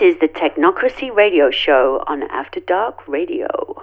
is the Teknocracy Radio Show on After Dark Radio.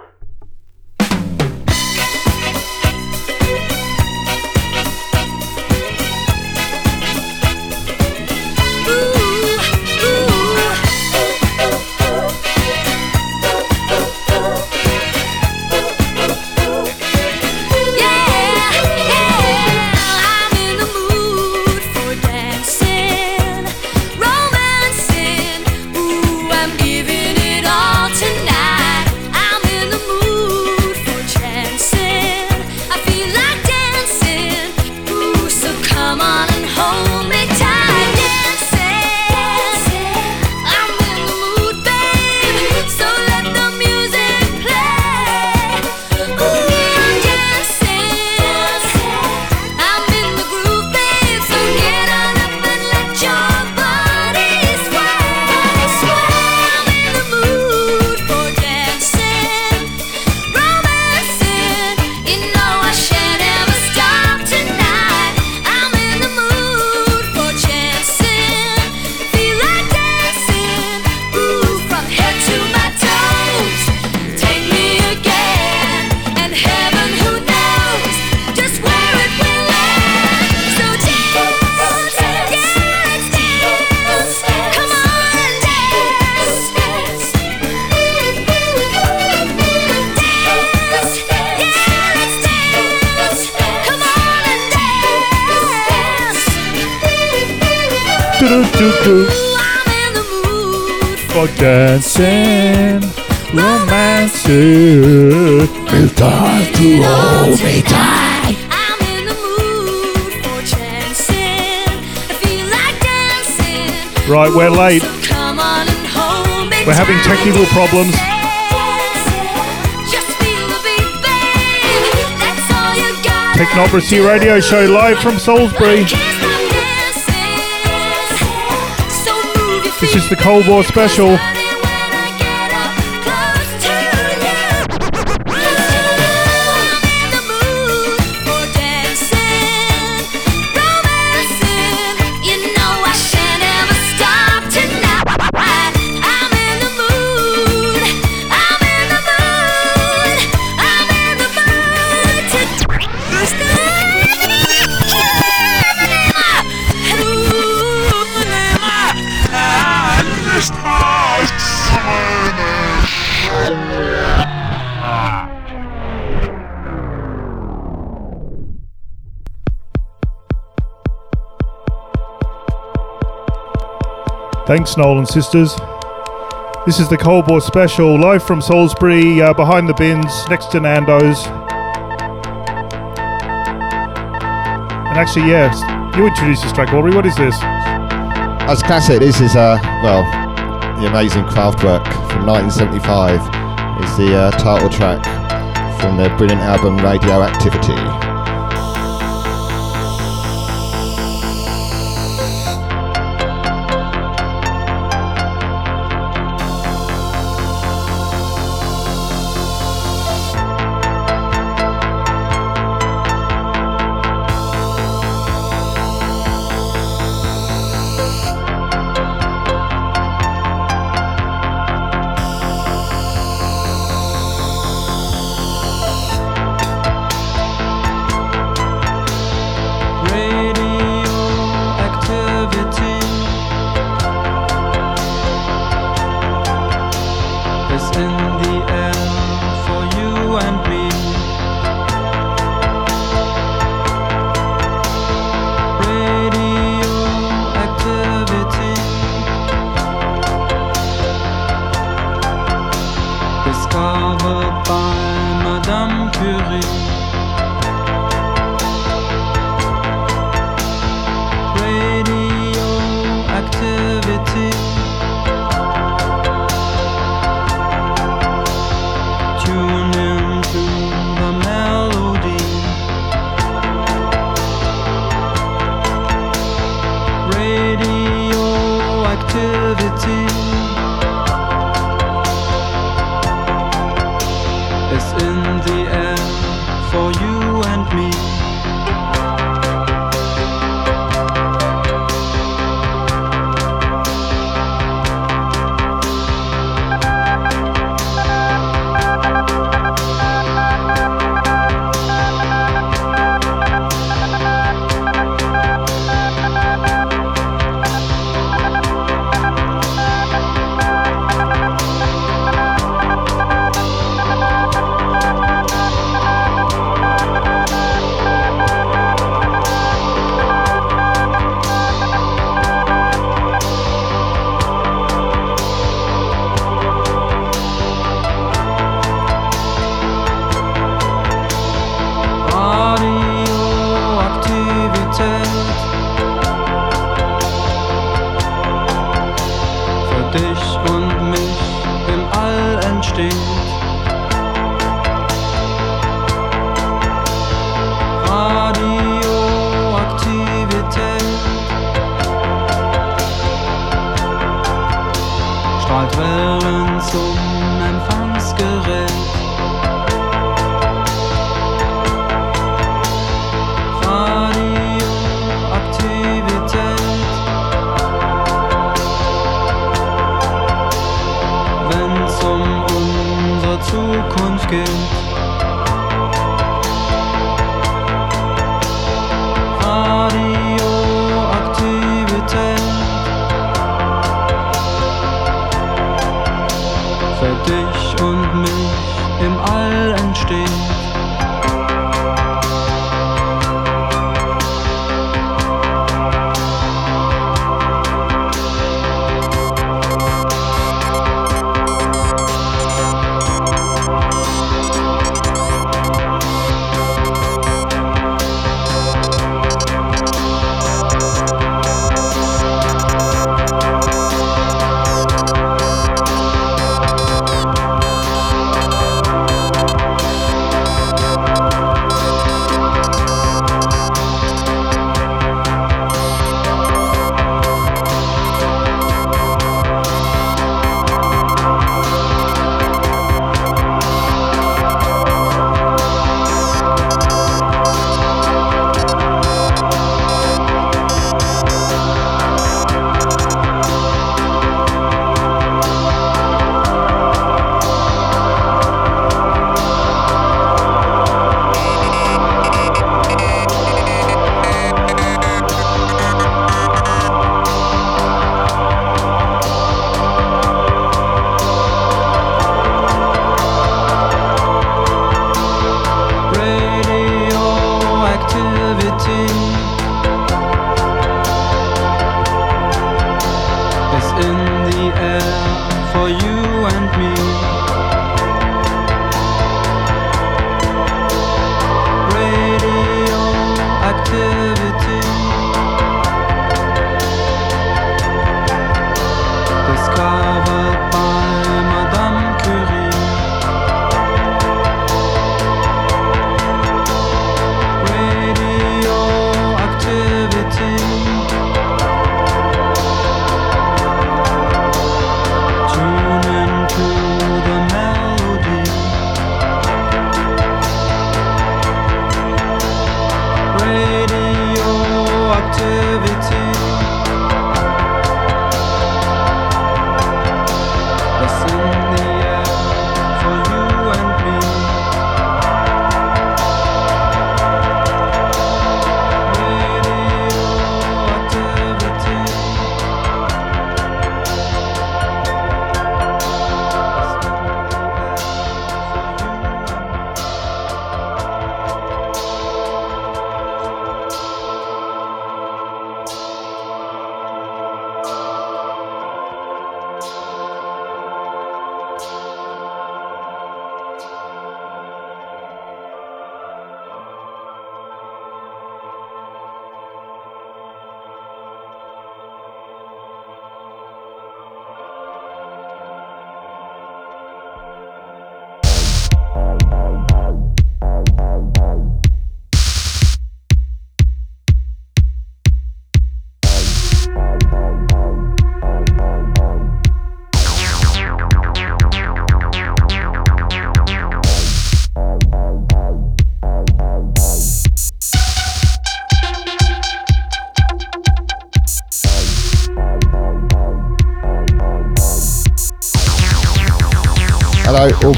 Teknocracy Radio Show live from Salisbury. This is the Cold War special. Thanks, Nolan Sisters. This is the Cold War Special, live from Salisbury, uh, behind the bins, next to Nando's. And actually, yes, you introduced this track, Aubrey. What is this? That's classic. This is, uh, well, the amazing Kraftwerk from 1975. Is the uh, title track from their brilliant album Radioactivity.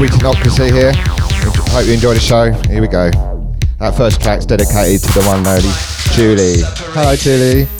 Winton Ocracy here. Hope you enjoy the show. Here we go. That first track's dedicated to the one and only Julie. Hello, Julie.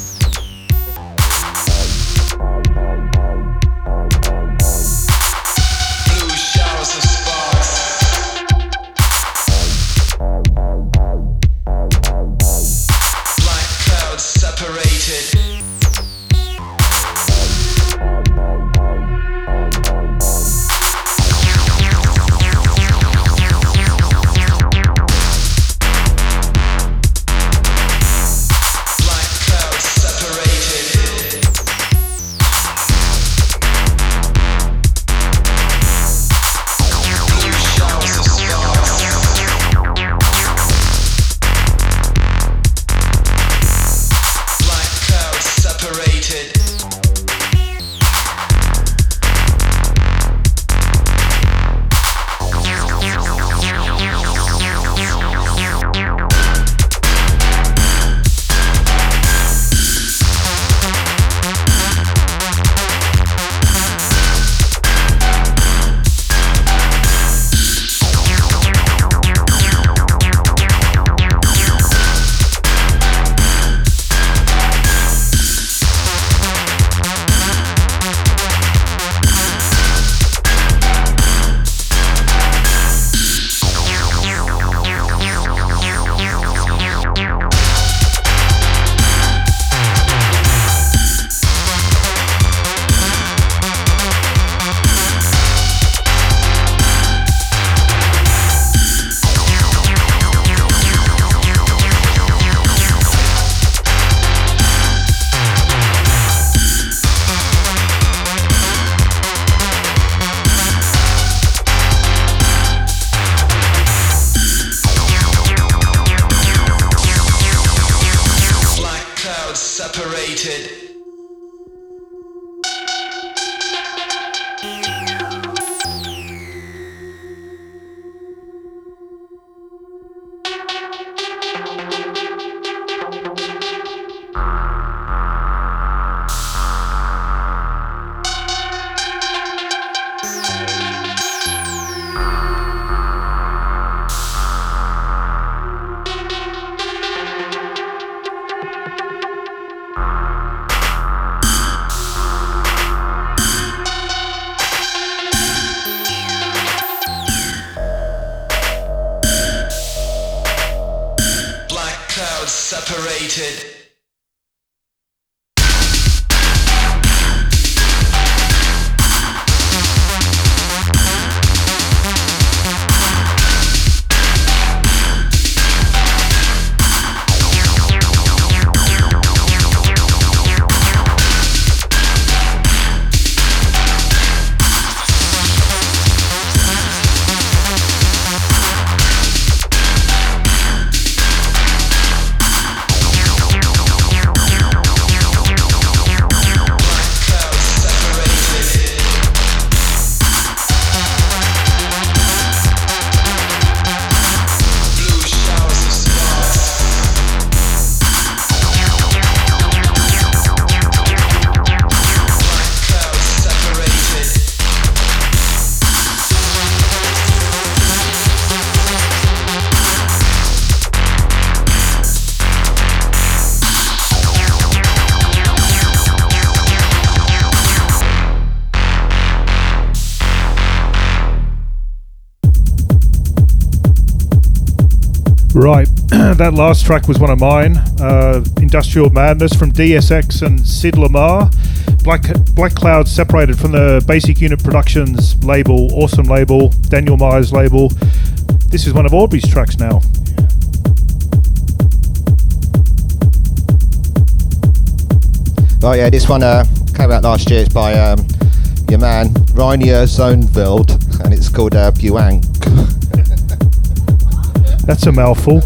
separated. That last track was one of mine. Uh, Industrial Madness from DSX and Sid Lamar. Black Black Cloud separated from the Basic Unit Productions label, awesome label, Daniel Myer's label. This is one of Aubrey's tracks now. Right, yeah, this one uh, came out last year. It's by um, your man Reinier Zonneveld, and it's called uh, Buanq. That's a mouthful.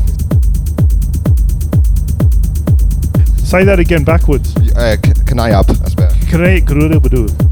Say that again backwards. Uh, K- Kanayab, that's better. Kre- Grudubadu. Keita.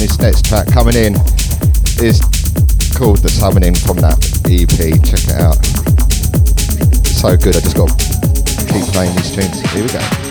And this next track coming in is called The Summoning from that EP. Check it out. It's so good, I just got to keep playing these tunes. Here we go.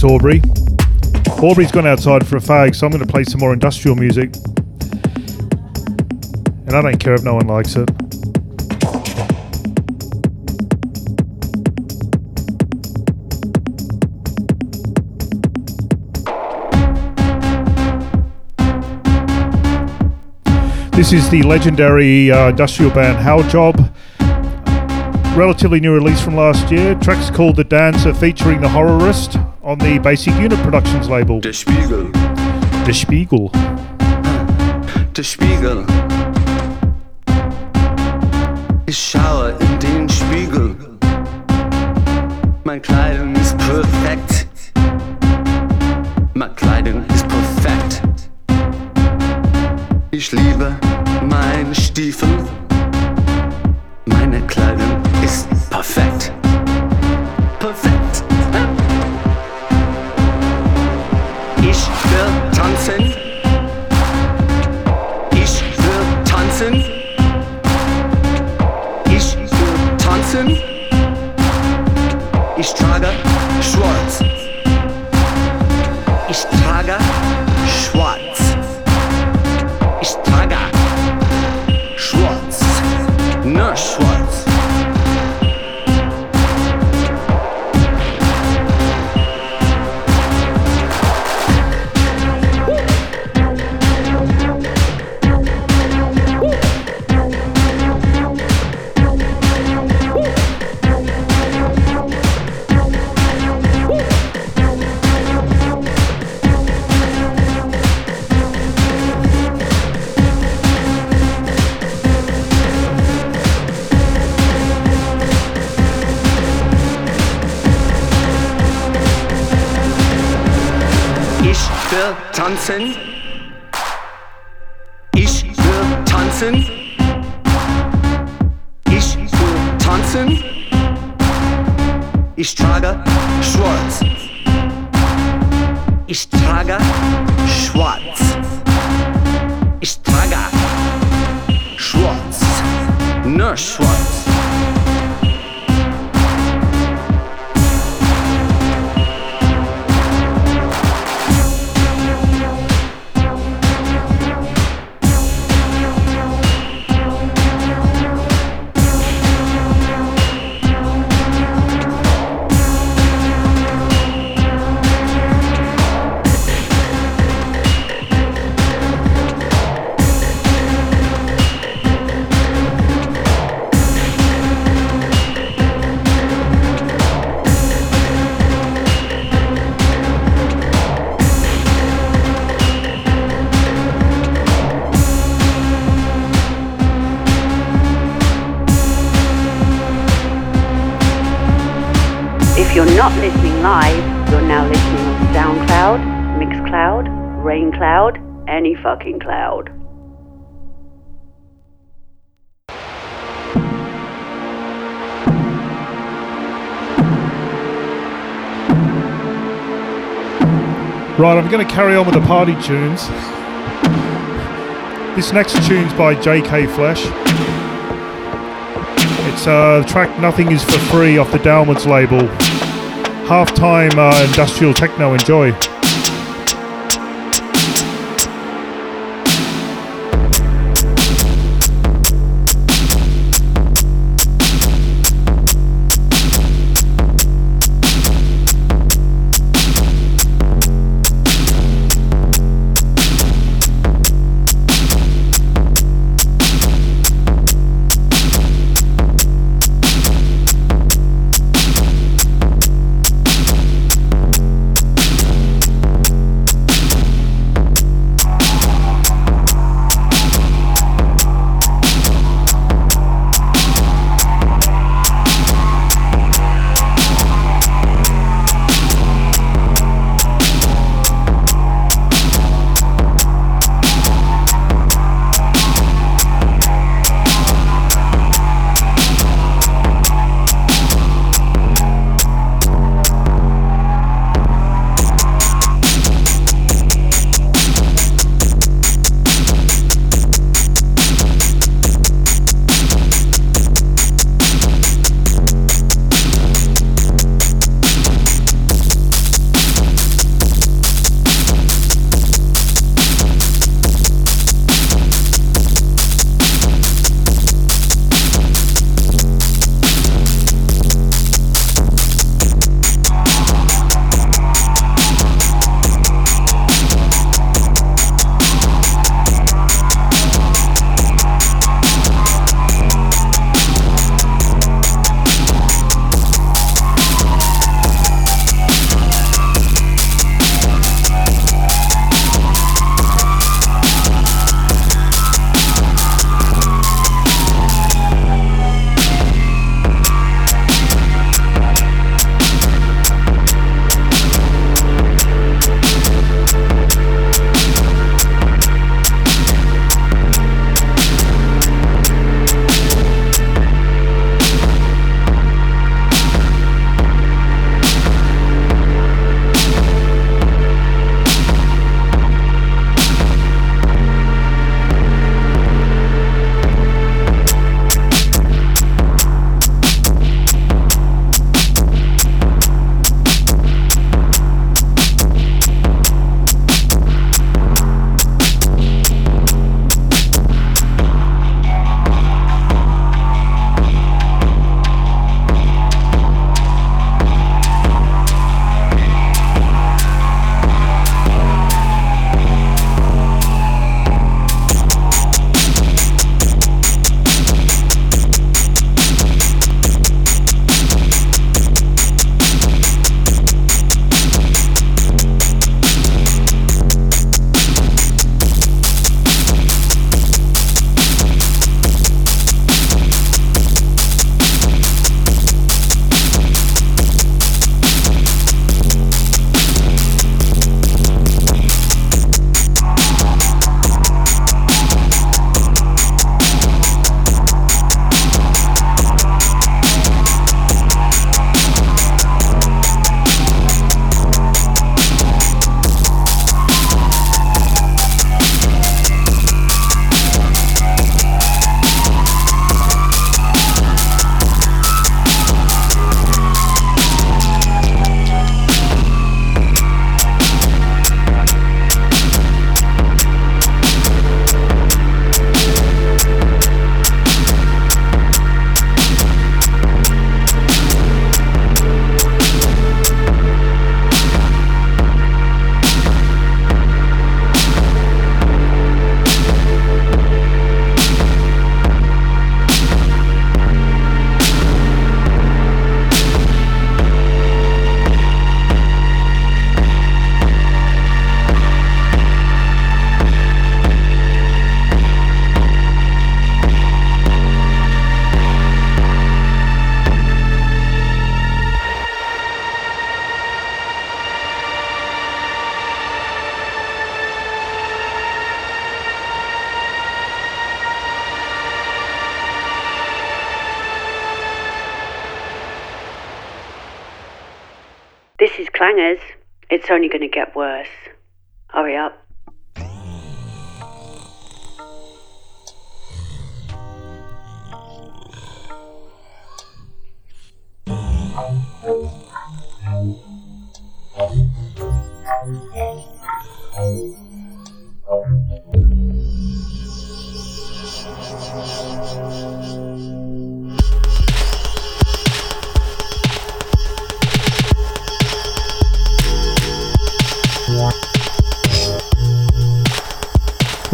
Thanks, Aubrey. Aubrey's gone outside for a fag, so I'm going to play some more industrial music. And I don't care if no one likes it. This is the legendary uh, industrial band Haujobb. Relatively new release from last year. Track's called The Dancer featuring the Horrorist on the Basic Unit Productions label. Der Spiegel, The Spiegel. der Spiegel. Ich schaue in den Spiegel. Mein Kleidung ist perfekt. Mein Kleidung ist perfekt. Ich liebe going to carry on with the party tunes. This next tune's by J.K. Flesh. It's uh, track Nothing Is For Free off the Downwards label. Halftime uh, industrial techno, enjoy. Worse.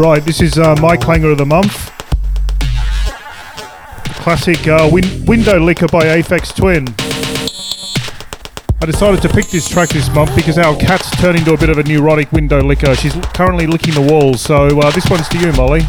Right, this is uh, my clanger of the month. Classic uh, win- Windowlicker by Aphex Twin. I decided to pick this track this month because our cat's turned into a bit of a neurotic window licker. She's currently licking the walls, so uh, this one's to you, Molly.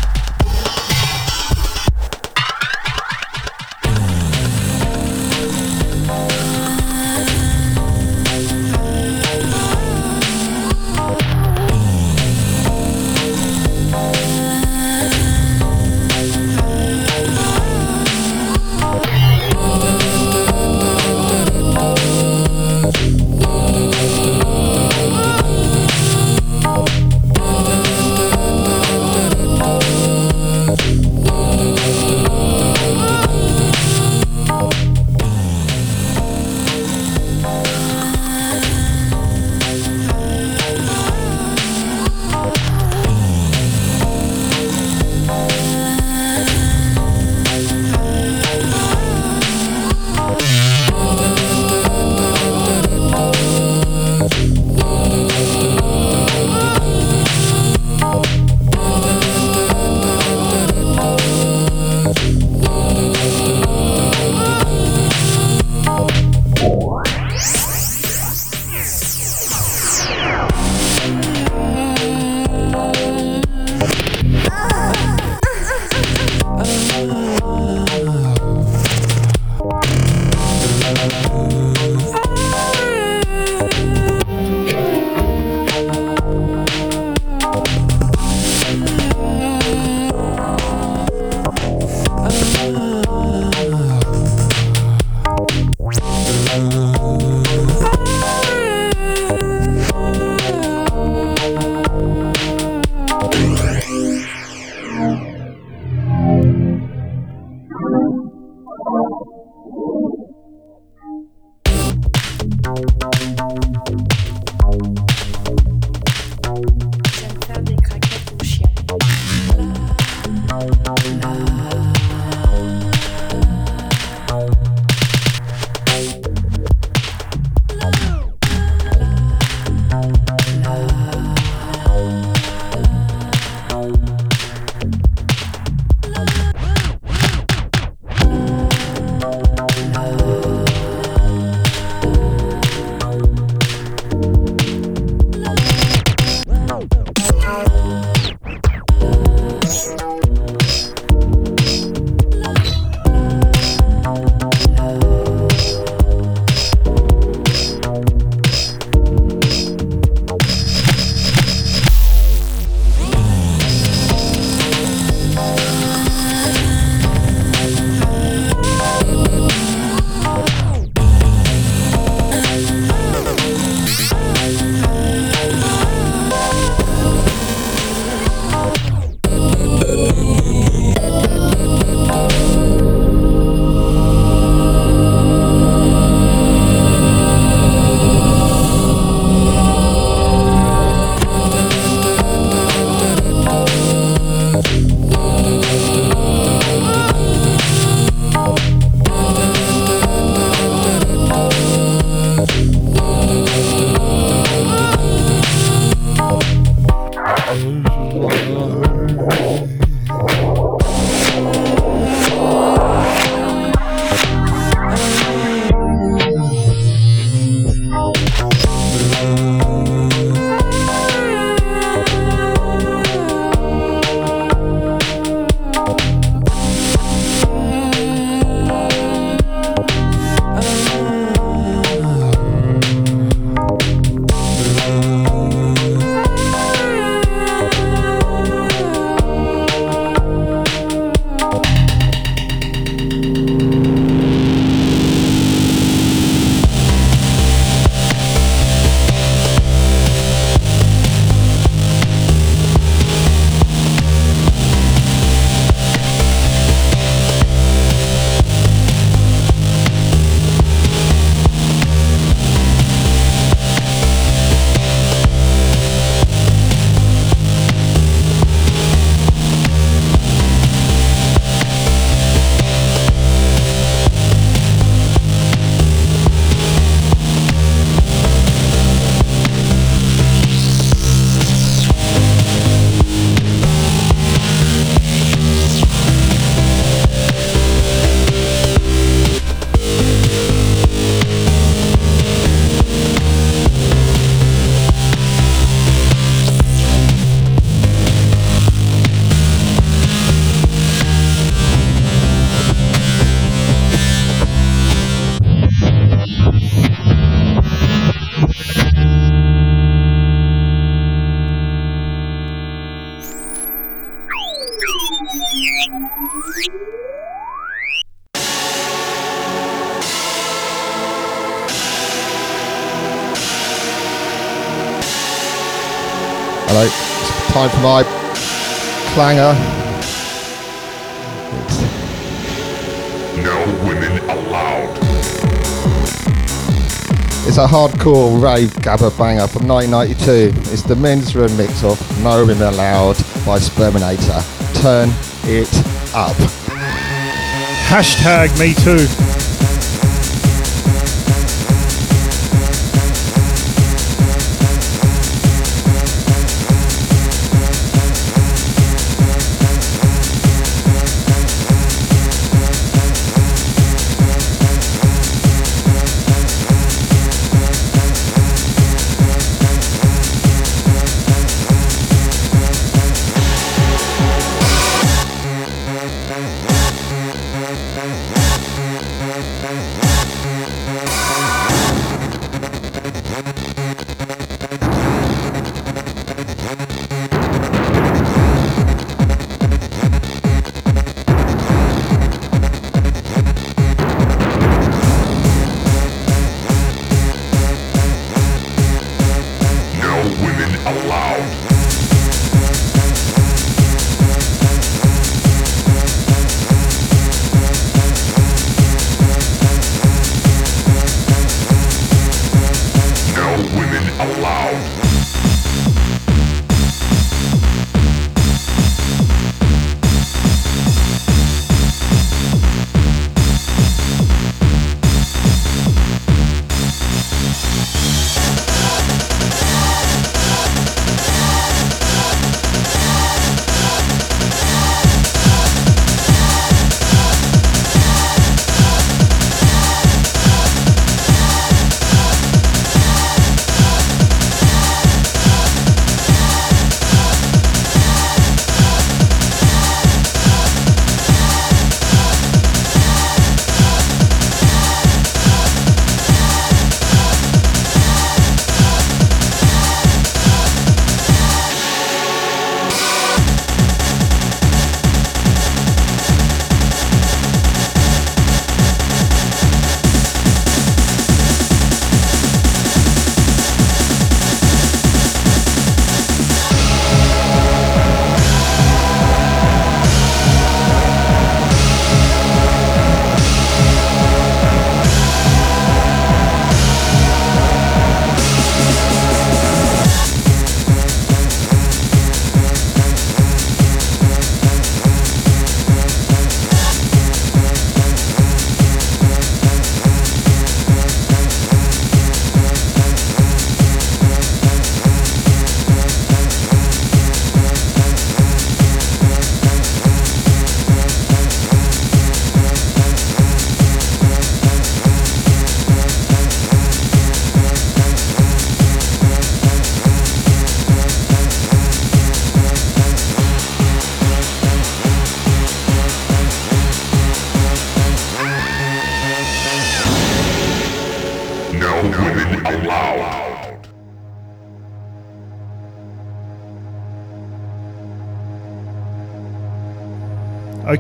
Hello. It's time for my clanger. No women allowed. It's a hardcore rave gabba banger from 1992. It's the men's room mix of No Women Allowed by Sperminator. Turn it up. Hashtag me too.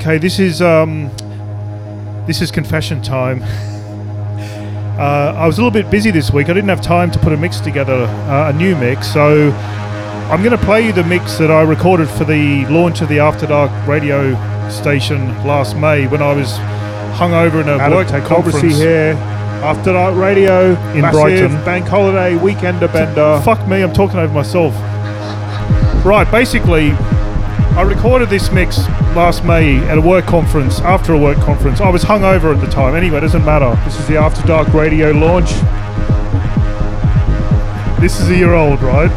Okay, this is um, this is confession time. uh, I was a little bit busy this week. I didn't have time to put a mix together, uh, a new mix. So I'm going to play you the mix that I recorded for the launch of the After Dark radio station last May when I was hungover in a Adam work conference here. After Dark Radio in massive Brighton. Bank holiday weekender bender. Fuck me, I'm talking over myself. Right, basically, I recorded this mix last May at a work conference, after a work conference. I was hungover at the time. Anyway, it doesn't matter. This is the After Dark Radio launch. This is a year old, right?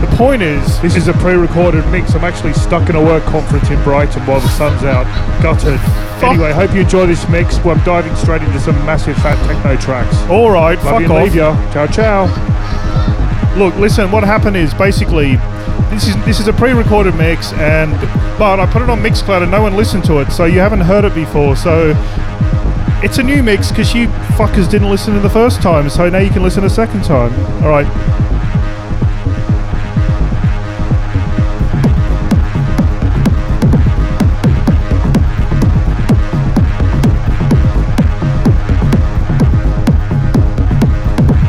The point is, This is a pre-recorded mix. I'm actually stuck in a work conference in Brighton while the sun's out. Gutted. Anyway, hope you enjoy this mix. Well, I'm diving straight into some massive fat techno tracks. all right, Love fuck you off. leave ya. Ciao, ciao. Look, listen. What happened is basically, this is this is a pre-recorded mix, and but I put it on Mixcloud and no one listened to it, so you haven't heard it before. So it's a new mix because you fuckers didn't listen to the first time, so now you can listen a second time. All right.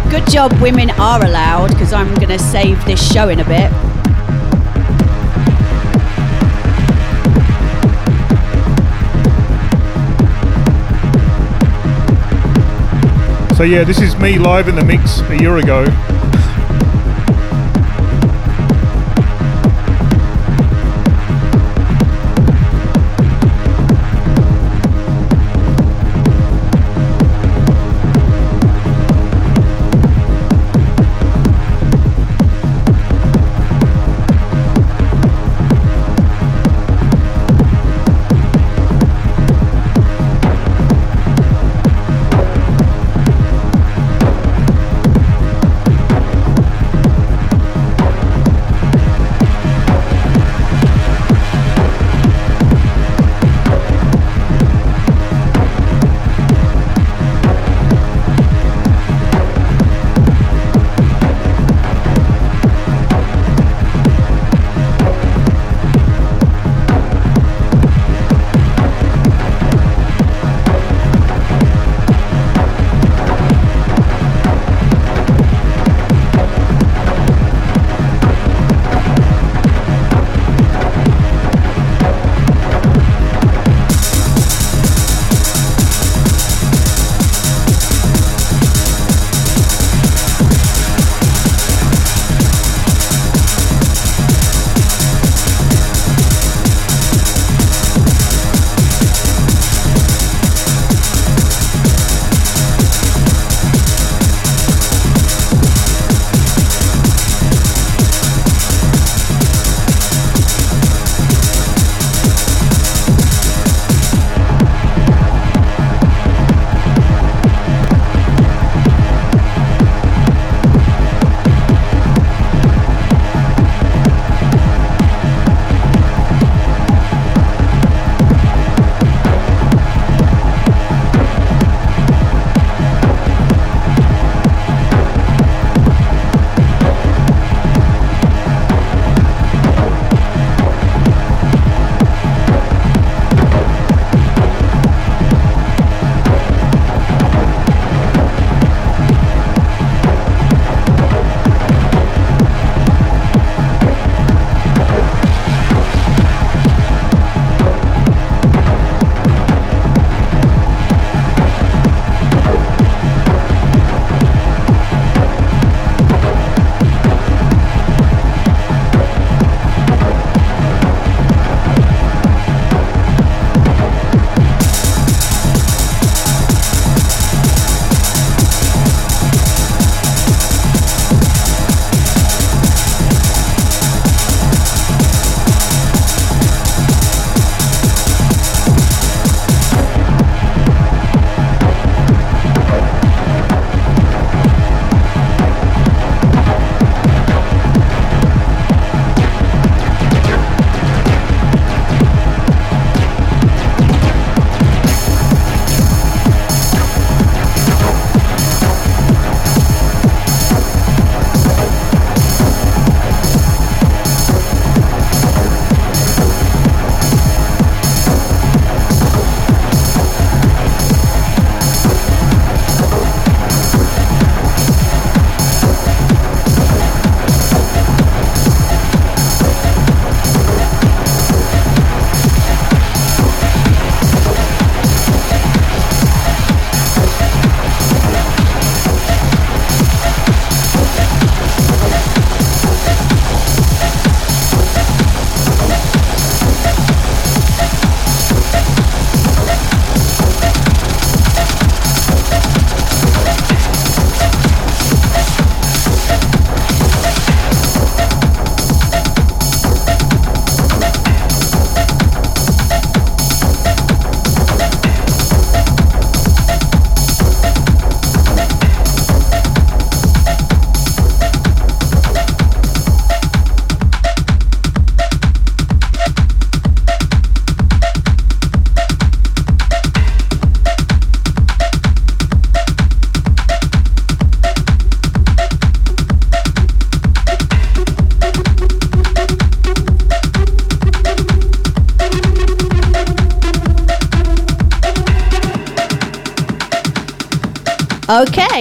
Good job, women are allowed because I'm going to save this show in a bit. So yeah, this is me live in the mix a year ago.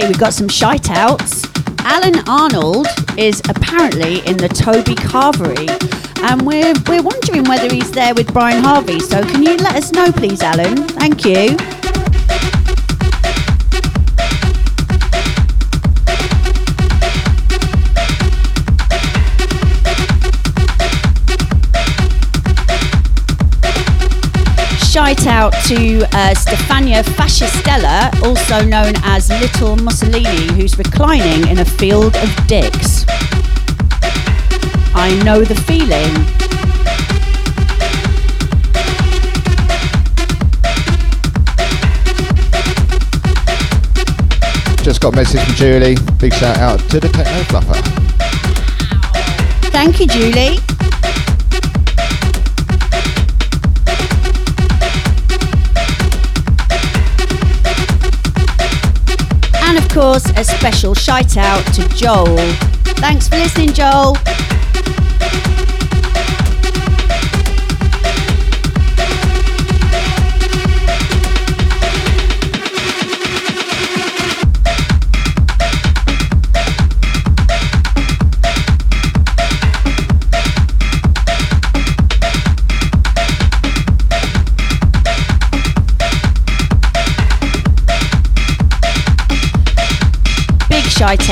We've got some shite outs. Alan Arnold is apparently in the Toby Carvery, and we're we're wondering whether he's there with Brian Harvey. So can you let us know, please, Alan? Thank you. Shout out to uh, Stefania Fascistella, also known as Little Mussolini, who's reclining in a field of dicks. I know the feeling. Just got a message from Julie. Big shout out to the Techno Fluffer. Thank you, Julie. Of course, a special shout out to Joel. Thanks for listening, Joel.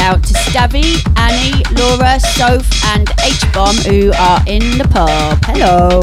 Out to Stabby, Annie, Laura, Soph, and H Bomb who are in the pub. Hello.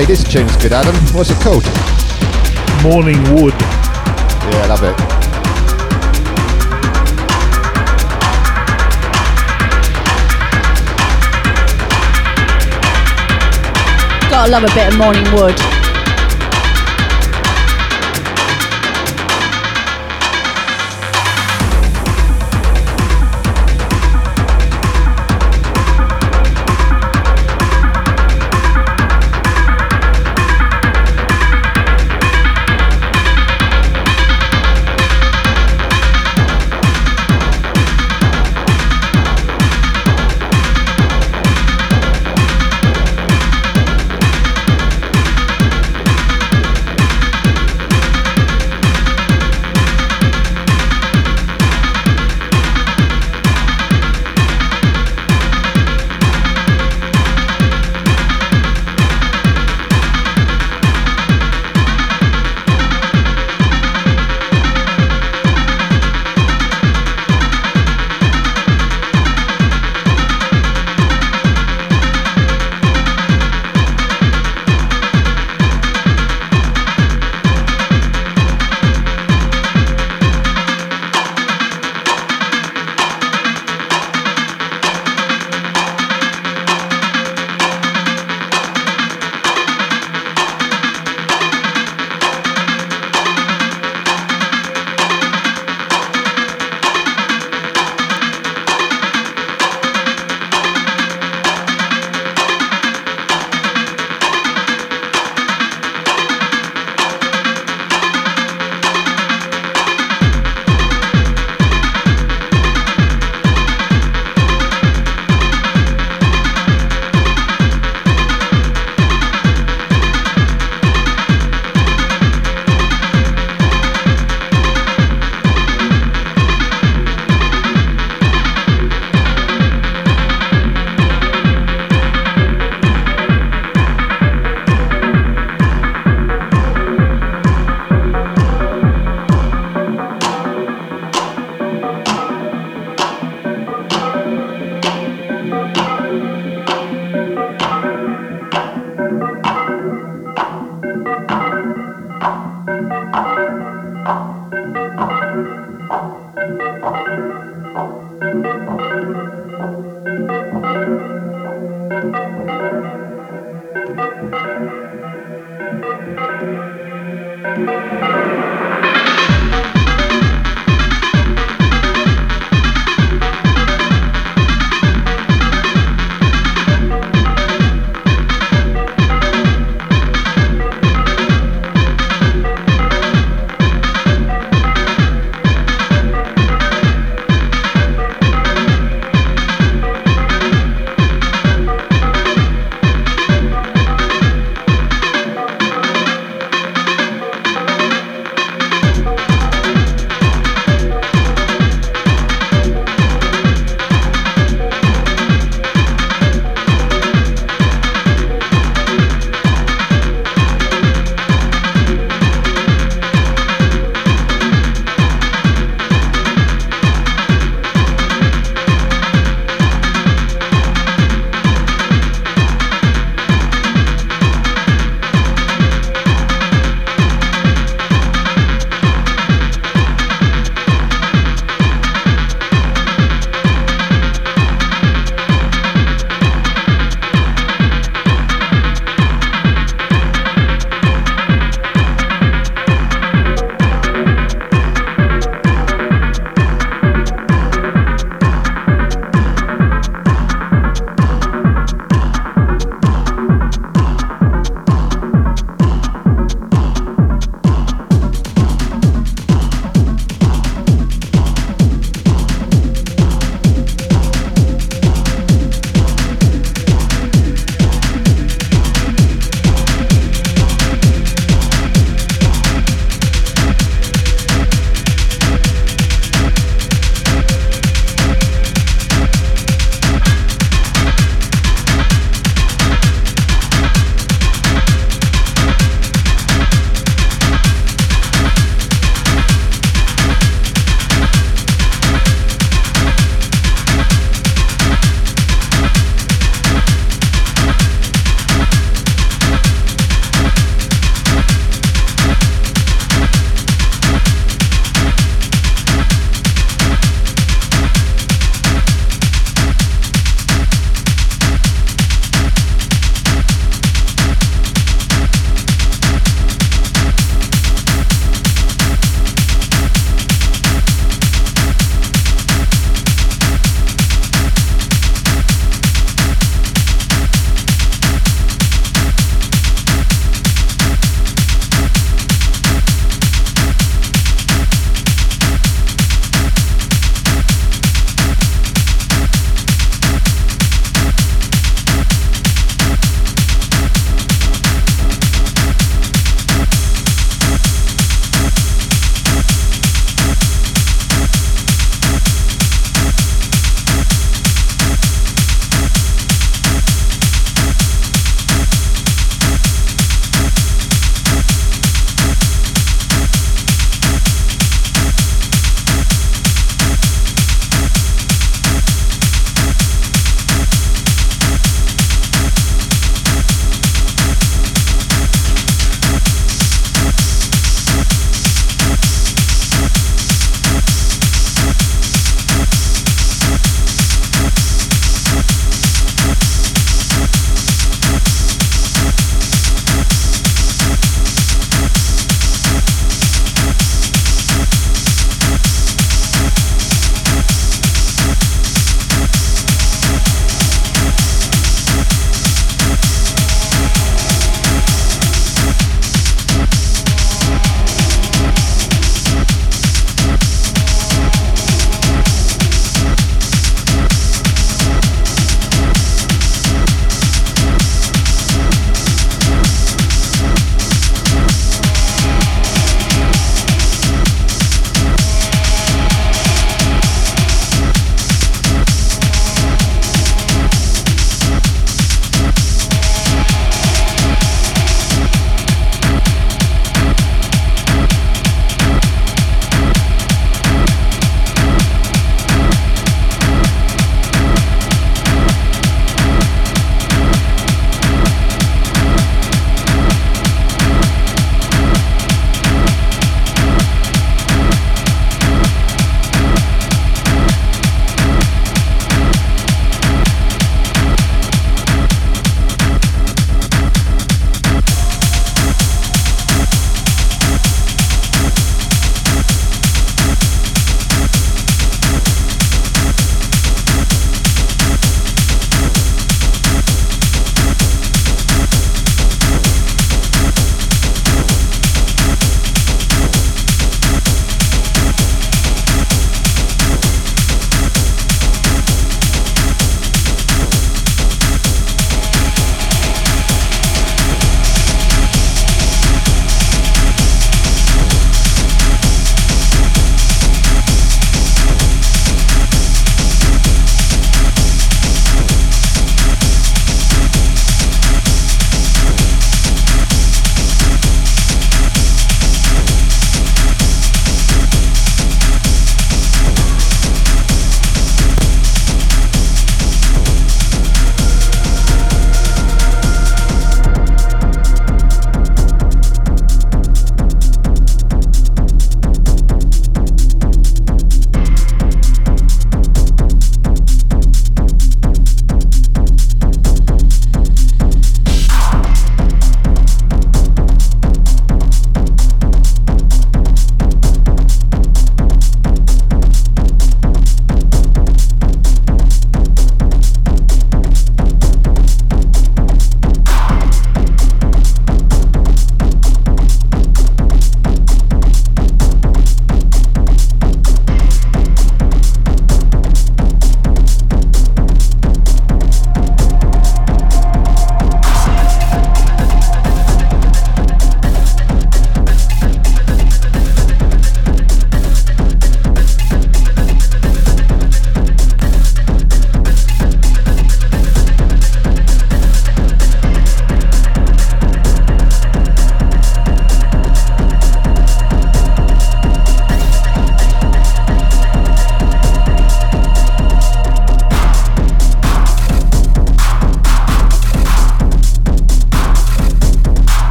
Hey, this tune's good, Adam. What's it called? Morning Wood. Yeah, I love it. Gotta love a bit of morning wood.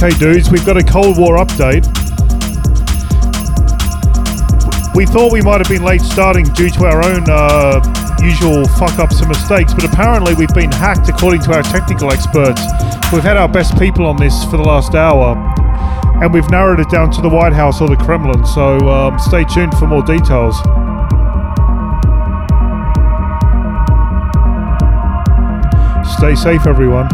Okay, dudes, we've got a Cold War update. We thought we might have been late starting due to our own uh, usual fuck ups and mistakes, but apparently we've been hacked according to our technical experts. We've had our best people on this for the last hour, and we've narrowed it down to the White House or the Kremlin, so um, stay tuned for more details. Stay safe, everyone.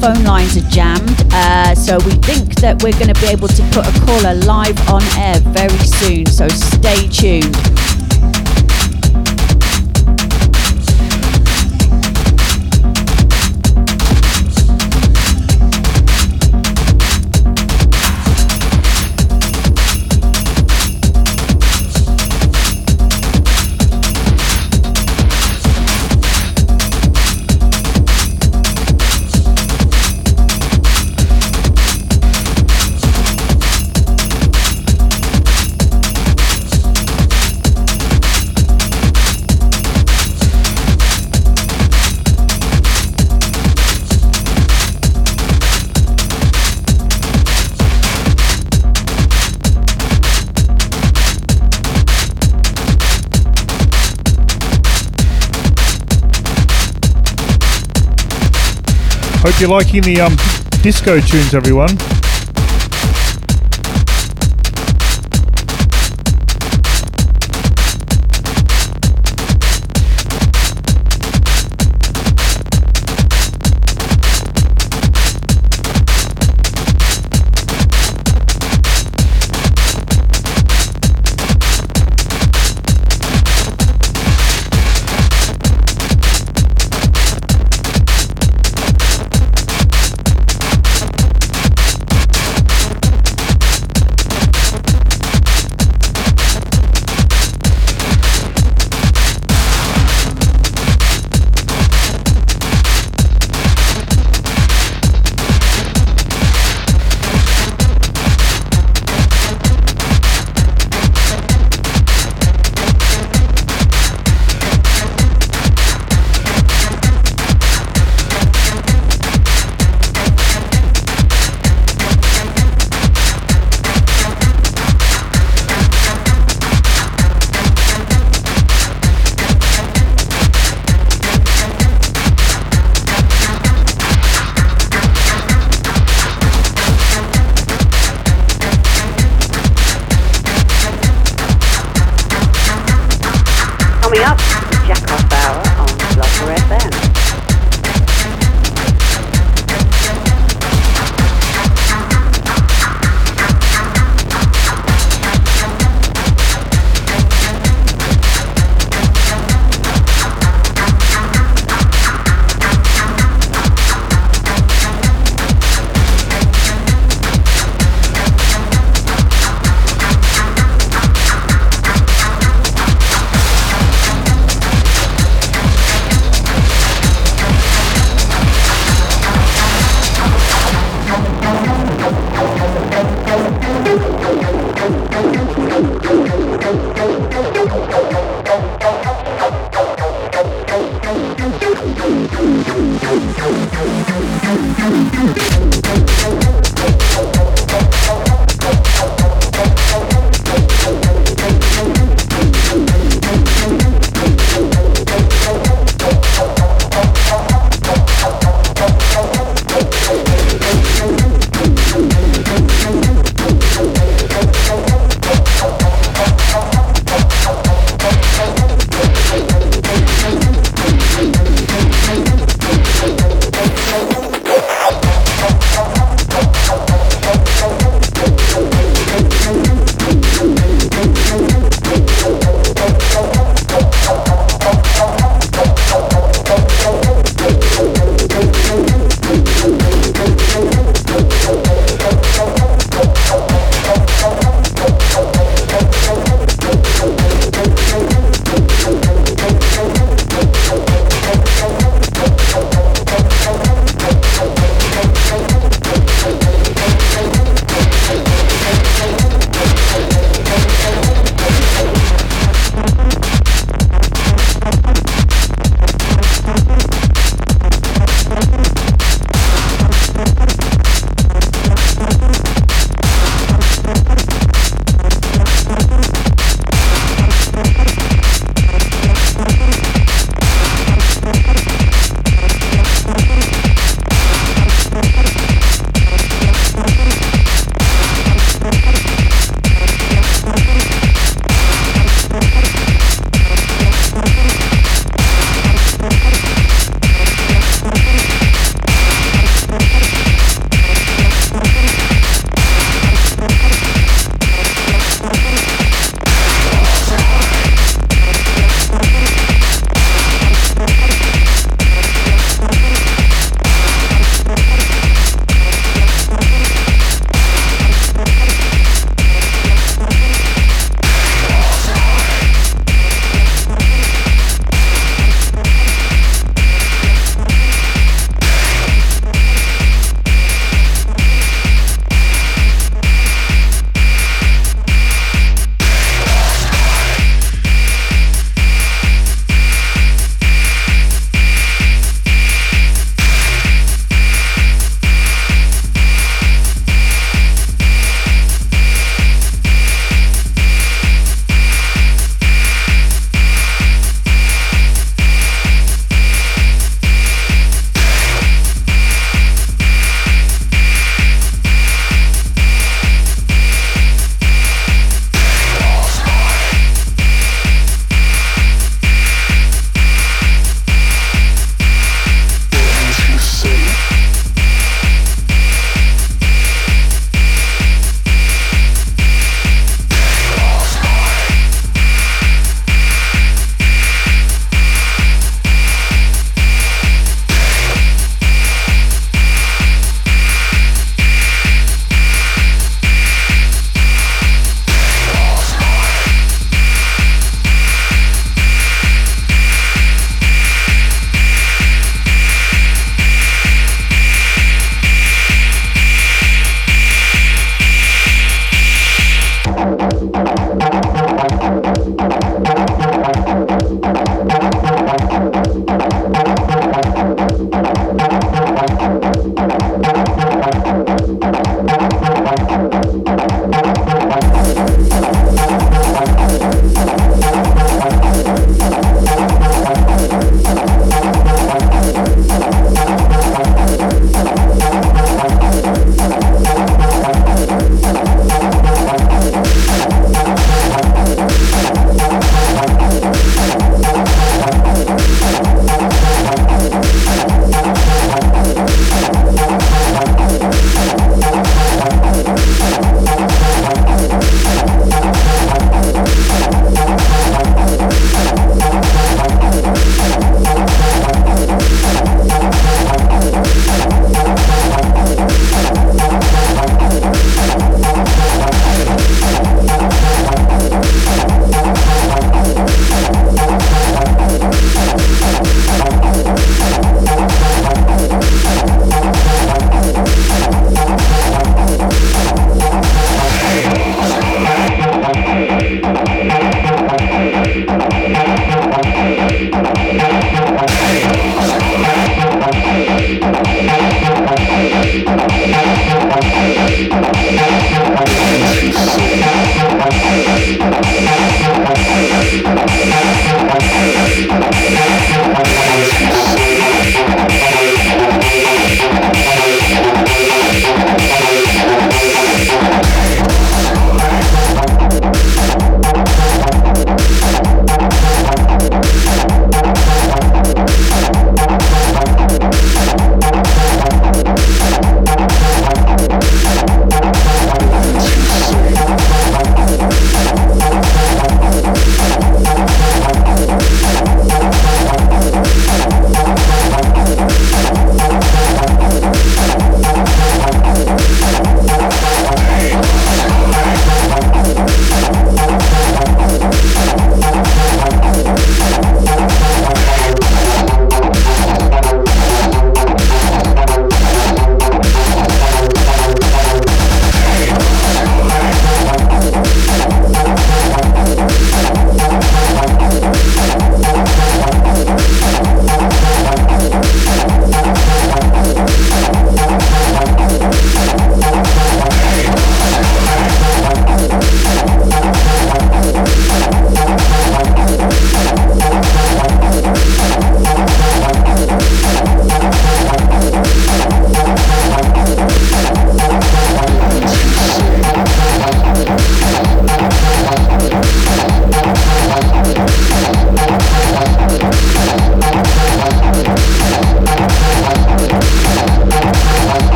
Phone lines are jammed, uh, so we think that we're going to be able to put a caller live on air very soon, so stay tuned. Hope you're liking the um, disco tunes, everyone.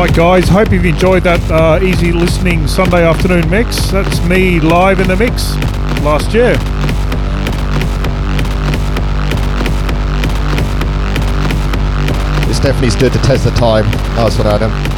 Right, guys, hope you've enjoyed that uh, easy listening Sunday afternoon mix. That's me live in the mix last year. This definitely stood the test of time. Nice one, Adam.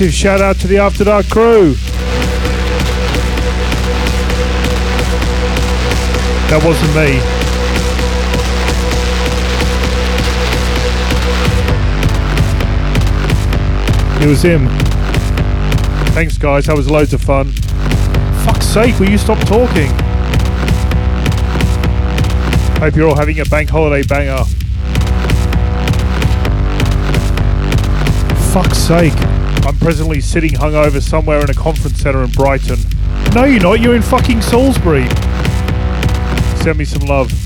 Massive shout out to the After Dark crew. That wasn't me. It was him. Thanks, guys. That was loads of fun. Fuck's sake, will you stop talking? Hope you're all having a bank holiday banger. Fuck's sake. I'm presently sitting hungover somewhere in a conference centre in Brighton. No, you're not. You're in fucking Salisbury. Send me some love.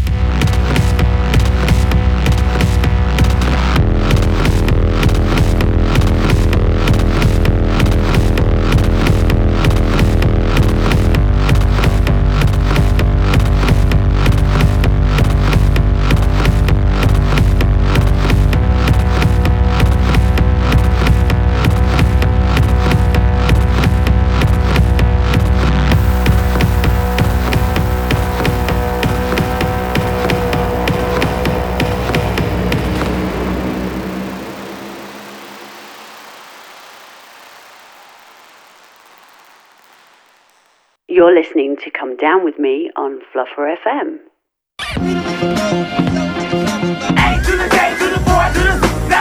To Come Down With Me on Fluffer FM.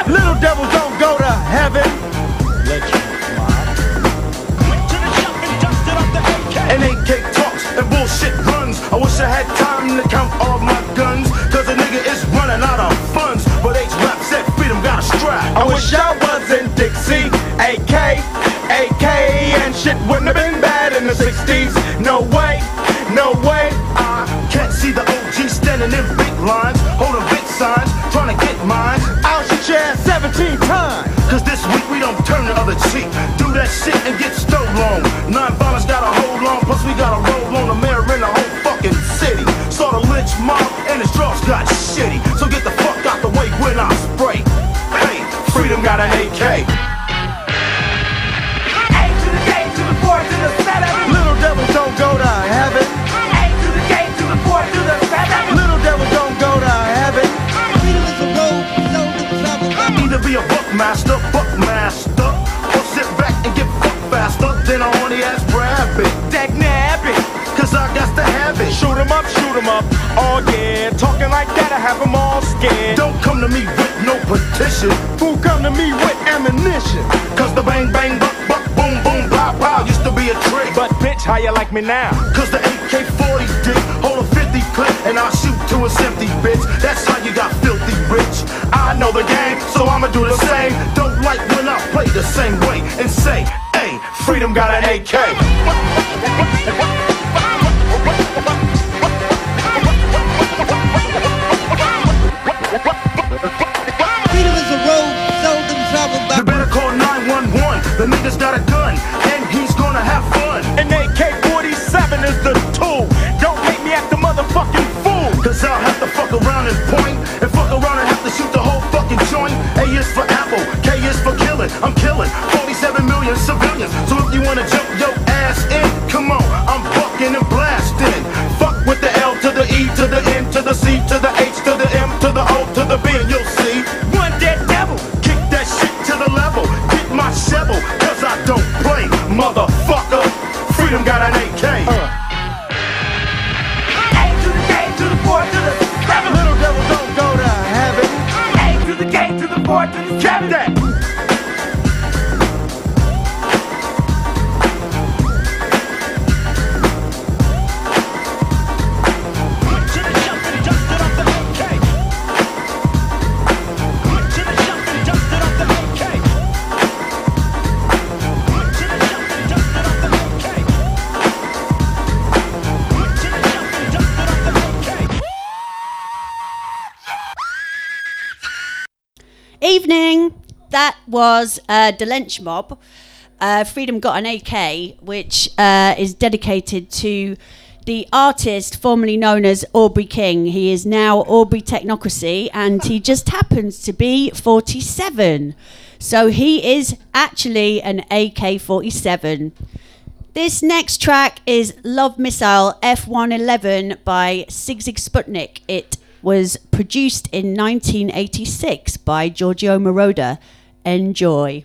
Little devils don't go to heaven. And AK talks and bullshit runs. I wish I had time to count all my guns. Cause a nigga is running out of funds. But H rap said freedom got a strap. I wish I was in Dixie, AK, AK, and shit wouldn't have been bad in the 60s. 17 times. Cause this week we don't turn the other cheek. Do that shit and get stole on. Non-violence got a hold on, plus we got a roll on the mayor in the whole fucking city. Saw the lynch mob and his drugs got shitty. So get the buckmaster, buckmaster, or sit back and get fucked faster than a horny ass rabbit. Dag nabbit, cause I got to have it. Shoot 'em up, shoot 'em up. Oh yeah, talking like that, I have 'em all scared. Don't come to me with no petition. Who come to me with ammunition? Cause the bang bang buck buck boom boom pow, pow used to be a trick. But bitch, how you like me now? Cause the AK-40 dick hold a 50 clip and I'll shoot to it's empty, bitch. That's how I know the game, so I'ma do the same. Don't like when I play the same way and say, hey, freedom got an AK. Freedom is a road seldom traveled by. You better call 911. The nigga's got a gun and he's gonna have fun. An AK-47 is the tool. Don't make me act a motherfucking fool. Cause I'll have to fuck around and point I'm killing 47 million civilians. So if you wanna jump Was uh, the Lench Mob. Uh, Freedom got an AK, which uh, is dedicated to the artist formerly known as Aubrey King. He is now Aubrey Teknocracy, and he just happens to be 47. So he is actually an AK 47. This next track is Love Missile F111 by Sig Sputnik. It was produced in 1986 by Giorgio Moroder. Enjoy.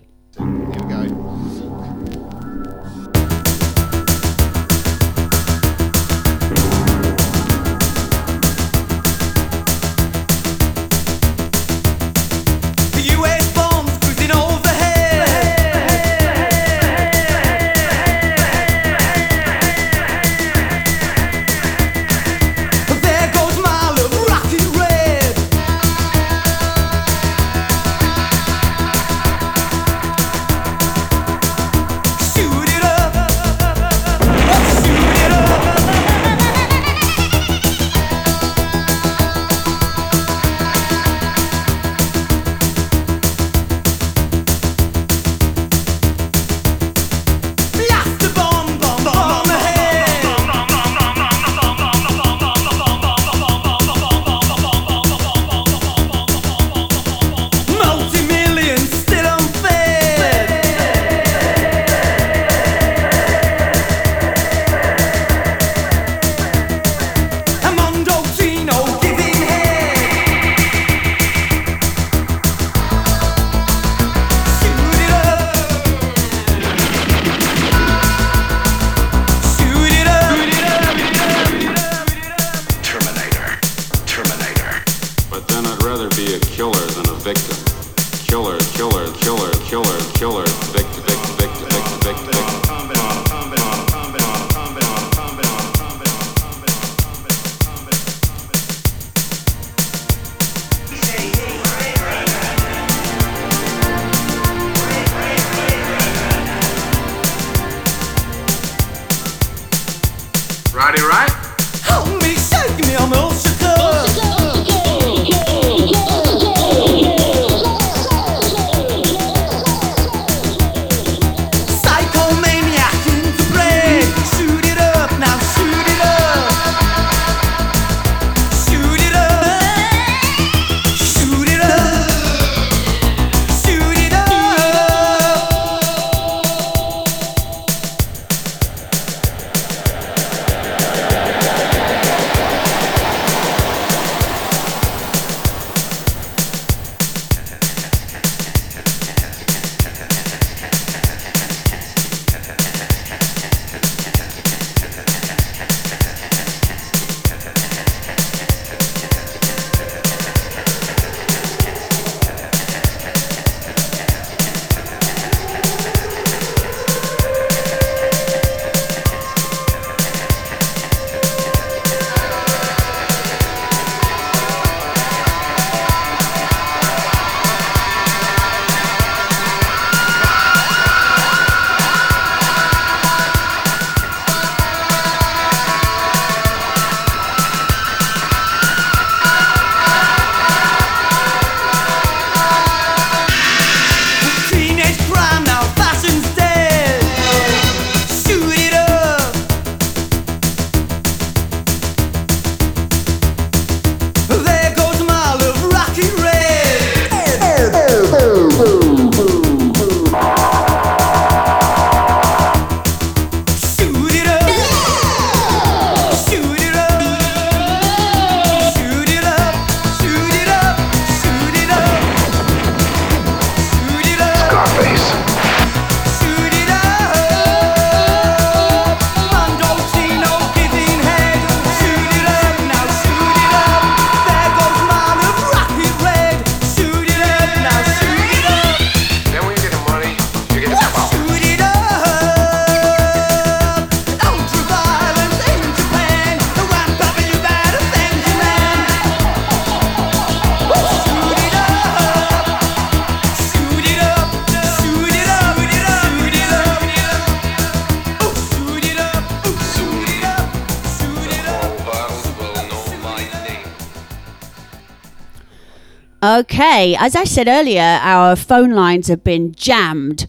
Okay, as I said earlier, our phone lines have been jammed.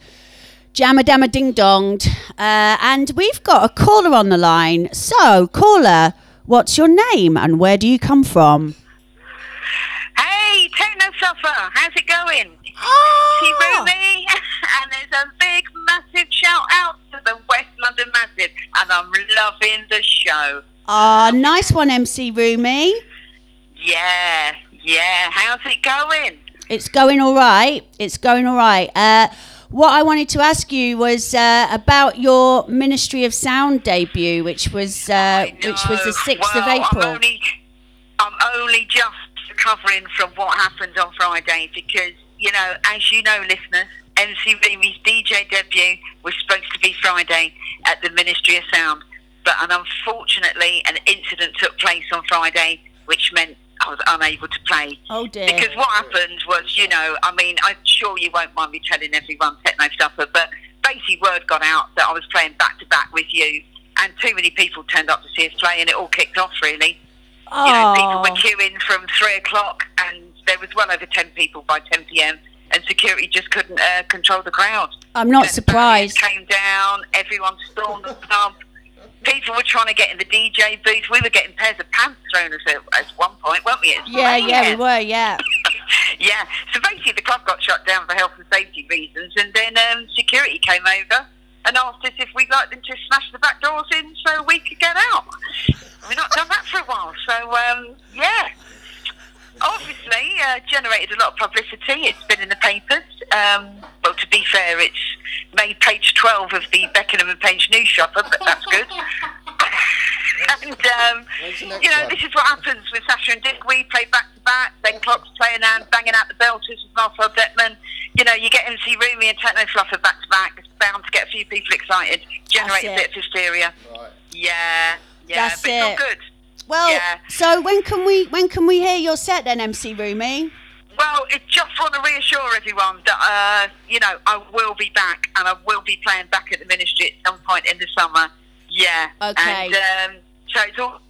Jammer dammer ding donged. Uh, and we've got a caller on the line. So, caller, what's your name and where do you come from? Hey, Techno Fluffer, how's it going? Oh. See Ruby, and there's a big, massive shout out to the West London Massive, and I'm loving the show. Ah, nice one, MC Roomy. Yeah, yeah, how's it going? It's going all right. It's going all right. Uh, what I wanted to ask you was uh, about your Ministry of Sound debut, which was uh, which was the sixth well, of April. I'm only, I'm only just recovering from what happened on Friday because, you know, as you know, listeners, MC Ruby's DJ debut was supposed to be Friday at the Ministry of Sound. But and unfortunately, an incident took place on Friday, which meant I was unable to play. Oh dear. Because what happened was, you know, I mean, I'm sure you won't mind me telling everyone Techno Fluffer, but basically word got out that I was playing back to back with you, and too many people turned up to see us play, and it all kicked off really. You know, people Oh. were queuing from three o'clock, and there was well over ten people by ten p.m. And security just couldn't uh, control the crowd. I'm not The surprised. Came down, everyone stormed the pub. People were trying to get in the DJ booth. We were getting pairs of pants thrown at us at one point, weren't we? Yeah, yeah, we were, yeah. Yeah, so basically the club got shut down for health and safety reasons, and then um, security came over and asked us if we'd like them to smash the back doors in so we could get out. We've not done that for a while, so um, yeah. Obviously, uh, generated a lot of publicity. It's been in the papers. Um, well, to be fair, it's made page 12 of the Beckenham and Penge news shopper, but that's good. and, um, you know, this is what happens with Sasha and Dick. We play back to back, then Klock's playing and banging out the belters with Marcel Dettmann. You know, you get MC Roomy and Techno Fluffer back to back. It's bound to get a few people excited, generate a bit of hysteria. Yeah, yeah, That's but it's all good. Well, Yeah. so when can we when can we hear your set then, MC Roomy? Well, I just want to reassure everyone that, uh, you know, I will be back and I will be playing back at the ministry at some point in the summer. Yeah. Okay. And um, so it's all.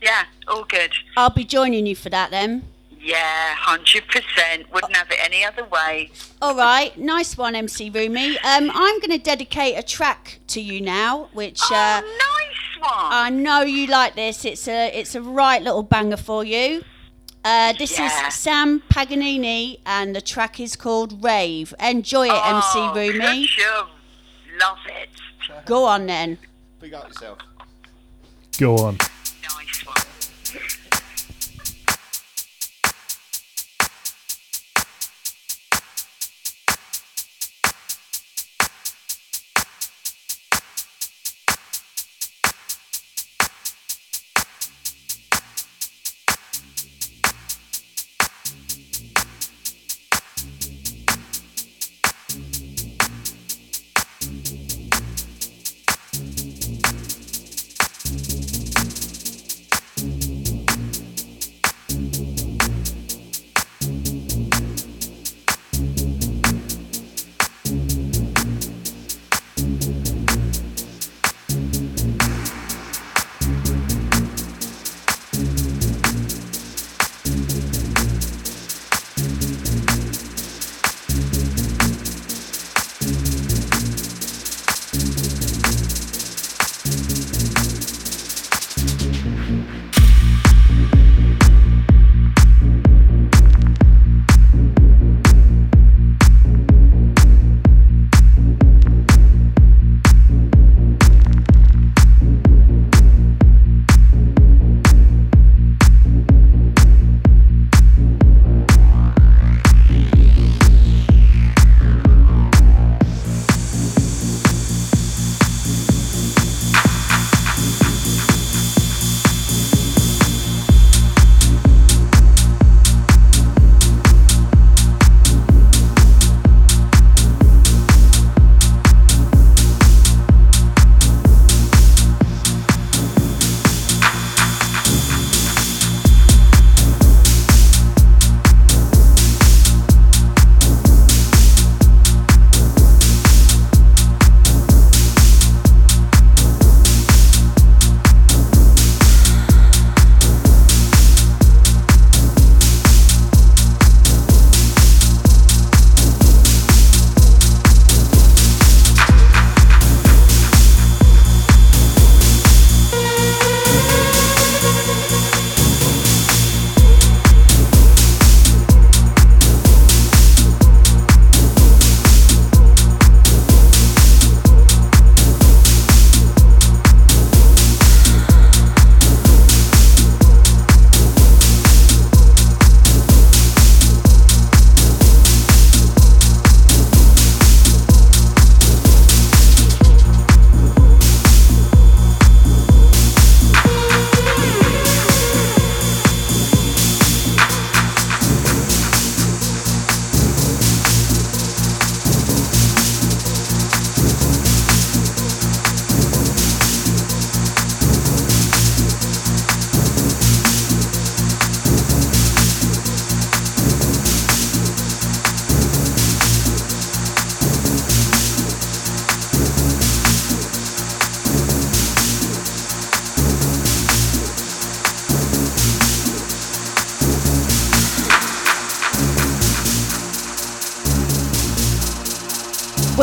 Yeah, all good. I'll be joining you for that then. Yeah, 100%. Wouldn't have it any other way. All right, nice one, MC Roomy. Um, I'm going to dedicate a track to you now, which uh, Oh, nice one. I know you like this. It's a it's a right little banger for you. Uh, this Yeah. is Sam Paganini, and the track is called Rave. Enjoy it, oh, MC Roomy. could Love it. Go on then. Big up yourself. Go on.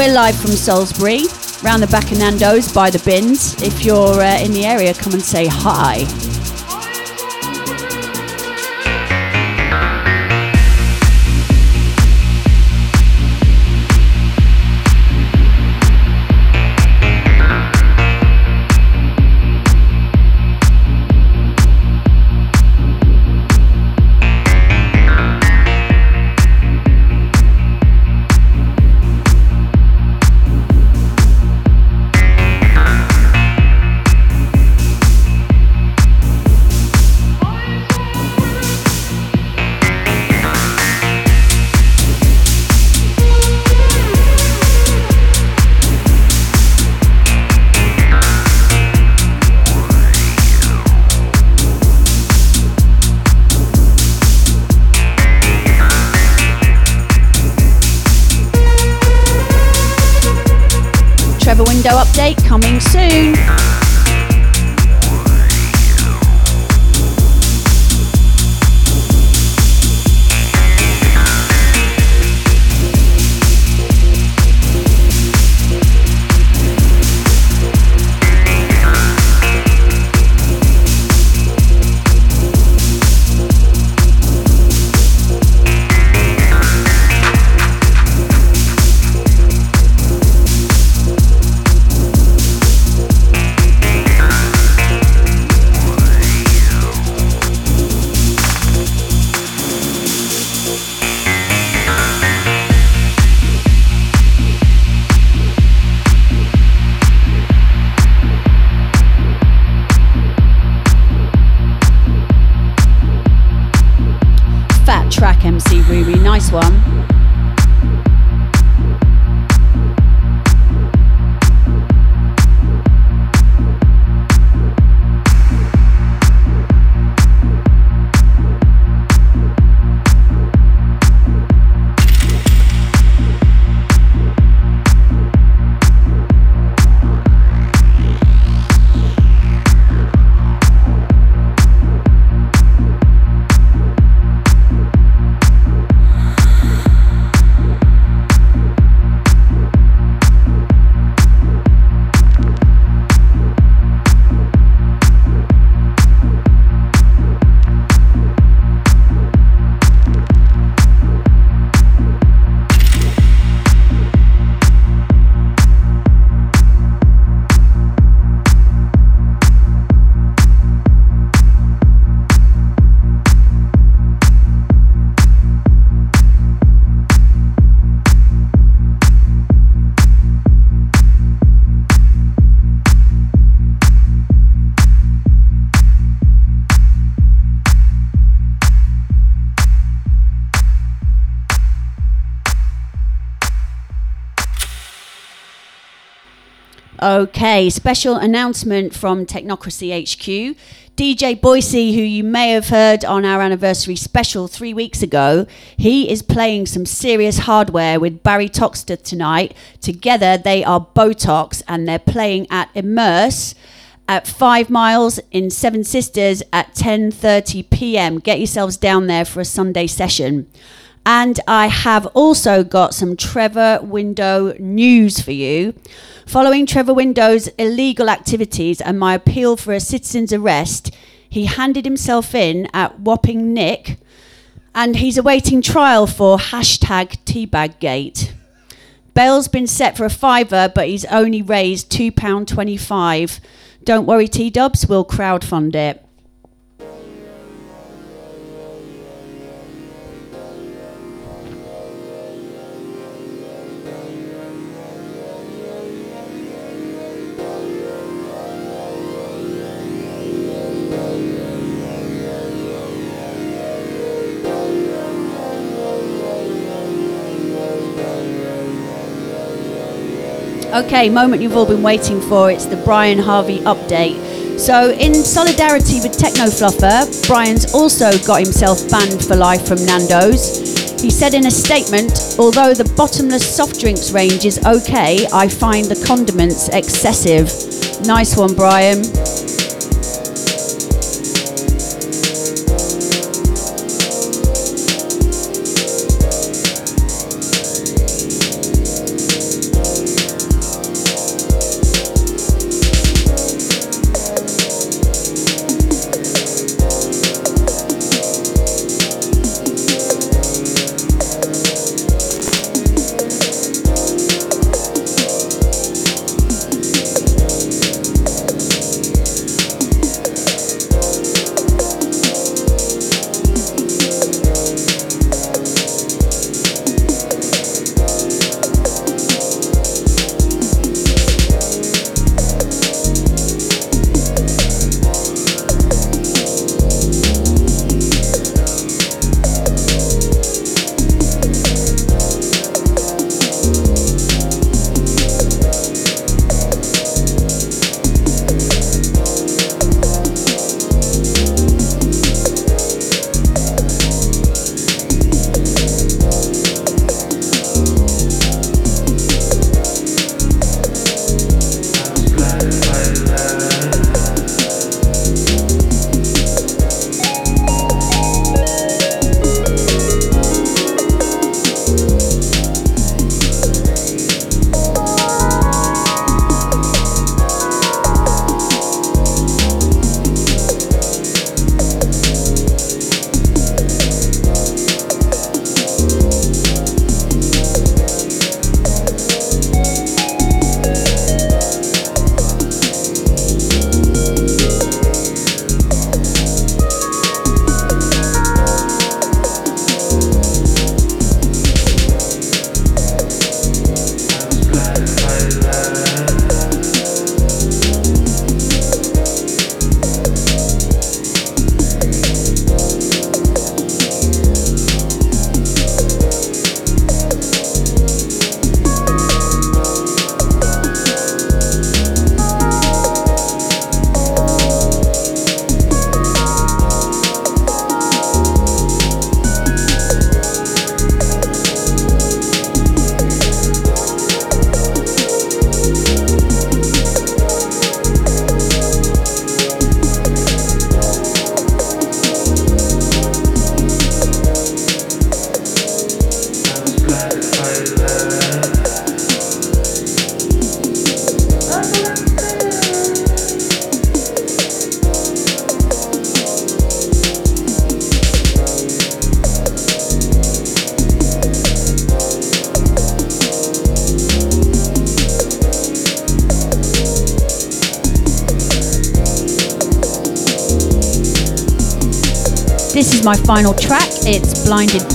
We're live from Salisbury, round the back of Nando's by the bins. If you're uh, in the area, come and say hi. Okay, special announcement from Teknocracy HQ. DJ Boise, who you may have heard on our anniversary special three weeks ago, he is playing some serious hardware with Barry Toxter tonight. Together, they are Botox and they're playing at Immerse at Five Miles in Seven Sisters at 10:30 p.m. Get yourselves down there for a Sunday session. And I have also got some Trevor Window news for you. Following Trevor Window's illegal activities and my appeal for a citizen's arrest, he handed himself in at Wapping Nick and he's awaiting trial for hashtag teabaggate. Bail's been set for a fiver, but he's only raised £2.25. Don't worry, T Dubs, we'll crowdfund it. Okay, moment you've all been waiting for. It's the Brian Harvey update. So, in solidarity with Techno Fluffer, Brian's also got himself banned for life from Nando's. He said in a statement, although the bottomless soft drinks range is okay, I find the condiments excessive. Nice one, Brian.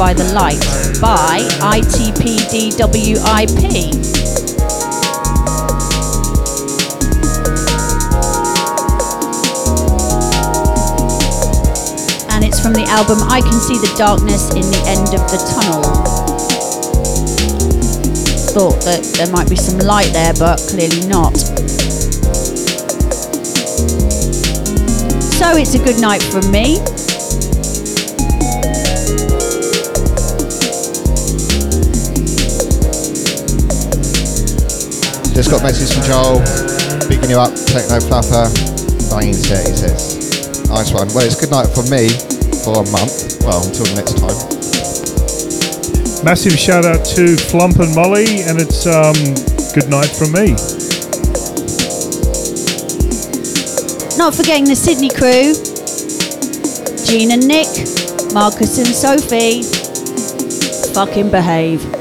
By the Light by ITPDWIP. And it's from the album I Can See the Darkness in the End of the Tunnel. Thought that there might be some light there, but clearly not. So it's a good night from me. Just got a message from Joel, picking you up, Techno Fluffer, banging set, he says. Nice one. Well, it's good night for me for a month. Well, until next time. Massive shout out to Flump and Molly, and it's um, good night from me. Not forgetting the Sydney crew Gene and Nick, Marcus and Sophie. Fucking behave.